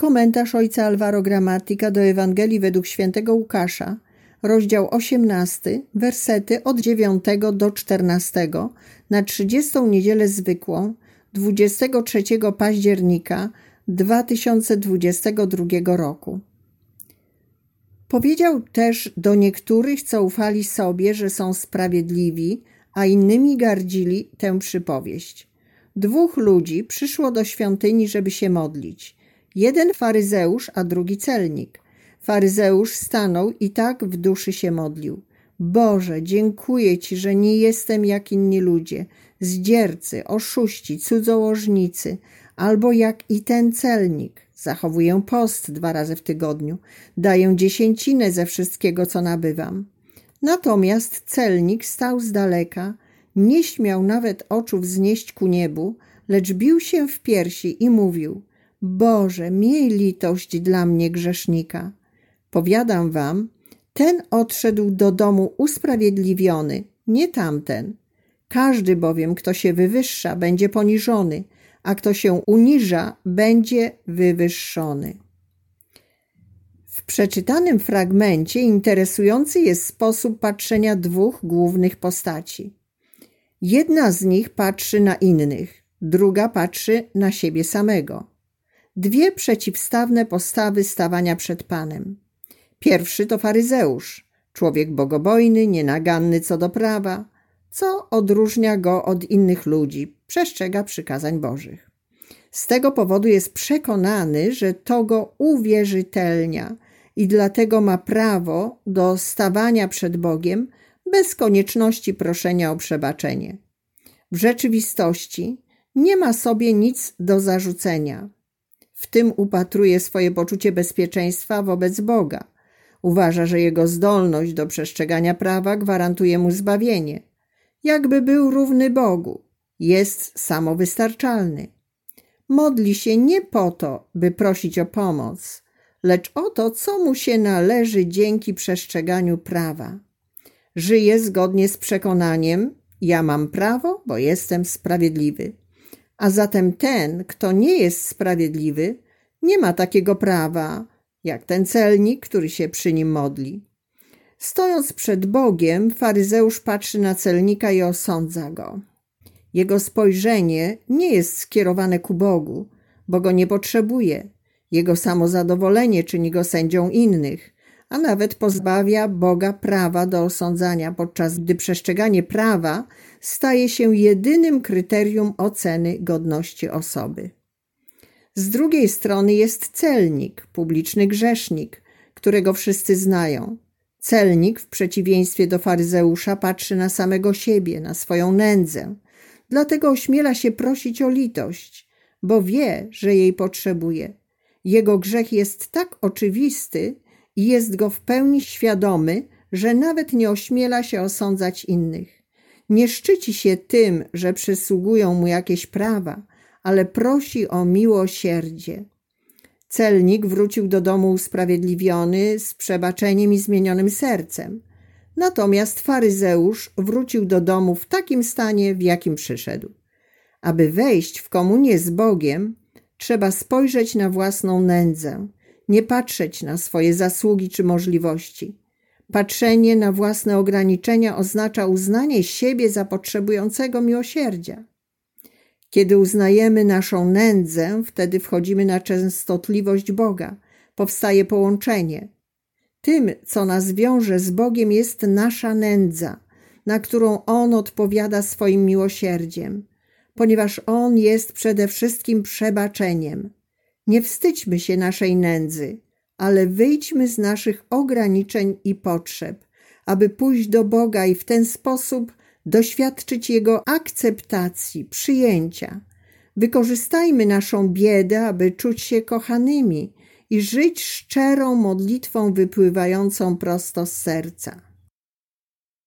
Komentarz ojca Alvaro Gramatika do Ewangelii według świętego Łukasza, rozdział 18, wersety od 9 do 14 na 30 niedzielę zwykłą 23 października 2022 roku. Powiedział też do niektórych, co ufali sobie, że są sprawiedliwi, a innymi gardzili tę przypowieść. Dwóch ludzi przyszło do świątyni, żeby się modlić. Jeden faryzeusz, a drugi celnik. Faryzeusz stanął i tak w duszy się modlił. Boże, dziękuję Ci, że nie jestem jak inni ludzie, zdziercy, oszuści, cudzołożnicy, albo jak i ten celnik. Zachowuję post dwa razy w tygodniu, daję dziesięcinę ze wszystkiego, co nabywam. Natomiast celnik stał z daleka, nie śmiał nawet oczu wznieść ku niebu, lecz bił się w piersi i mówił: Boże, miej litość dla mnie grzesznika. Powiadam wam, ten odszedł do domu usprawiedliwiony, nie tamten. Każdy bowiem, kto się wywyższa, będzie poniżony, a kto się uniża, będzie wywyższony. W przeczytanym fragmencie interesujący jest sposób patrzenia dwóch głównych postaci. Jedna z nich patrzy na innych, druga patrzy na siebie samego. Dwie przeciwstawne postawy stawania przed Panem. Pierwszy to faryzeusz, człowiek bogobojny, nienaganny co do prawa, co odróżnia go od innych ludzi, przestrzega przykazań Bożych. Z tego powodu jest przekonany, że to go uwierzytelnia i dlatego ma prawo do stawania przed Bogiem bez konieczności proszenia o przebaczenie. W rzeczywistości nie ma sobie nic do zarzucenia. W tym upatruje swoje poczucie bezpieczeństwa wobec Boga. Uważa, że jego zdolność do przestrzegania prawa gwarantuje mu zbawienie. Jakby był równy Bogu, jest samowystarczalny. Modli się nie po to, by prosić o pomoc, lecz o to, co mu się należy dzięki przestrzeganiu prawa. Żyje zgodnie z przekonaniem: Ja mam prawo, bo jestem sprawiedliwy. A zatem ten, kto nie jest sprawiedliwy, nie ma takiego prawa, jak ten celnik, który się przy nim modli. Stojąc przed Bogiem, faryzeusz patrzy na celnika i osądza go. Jego spojrzenie nie jest skierowane ku Bogu, bo go nie potrzebuje. Jego samozadowolenie czyni go sędzią innych, a nawet pozbawia Boga prawa do osądzania, podczas gdy przestrzeganie prawa staje się jedynym kryterium oceny godności osoby. Z drugiej strony jest celnik, publiczny grzesznik, którego wszyscy znają. Celnik, w przeciwieństwie do faryzeusza, patrzy na samego siebie, na swoją nędzę. Dlatego ośmiela się prosić o litość, bo wie, że jej potrzebuje. Jego grzech jest tak oczywisty i jest go w pełni świadomy, że nawet nie ośmiela się osądzać innych. Nie szczyci się tym, że przysługują mu jakieś prawa, ale prosi o miłosierdzie. Celnik wrócił do domu usprawiedliwiony, z przebaczeniem i zmienionym sercem. Natomiast faryzeusz wrócił do domu w takim stanie, w jakim przyszedł. Aby wejść w komunię z Bogiem, trzeba spojrzeć na własną nędzę, nie patrzeć na swoje zasługi czy możliwości. Patrzenie na własne ograniczenia oznacza uznanie siebie za potrzebującego miłosierdzia. Kiedy uznajemy naszą nędzę, wtedy wchodzimy na częstotliwość Boga, powstaje połączenie. Tym, co nas wiąże z Bogiem, jest nasza nędza, na którą On odpowiada swoim miłosierdziem, ponieważ On jest przede wszystkim przebaczeniem. Nie wstydźmy się naszej nędzy, ale wyjdźmy z naszych ograniczeń i potrzeb, aby pójść do Boga i w ten sposób doświadczyć Jego akceptacji, przyjęcia. Wykorzystajmy naszą biedę, aby czuć się kochanymi i żyć szczerą modlitwą wypływającą prosto z serca.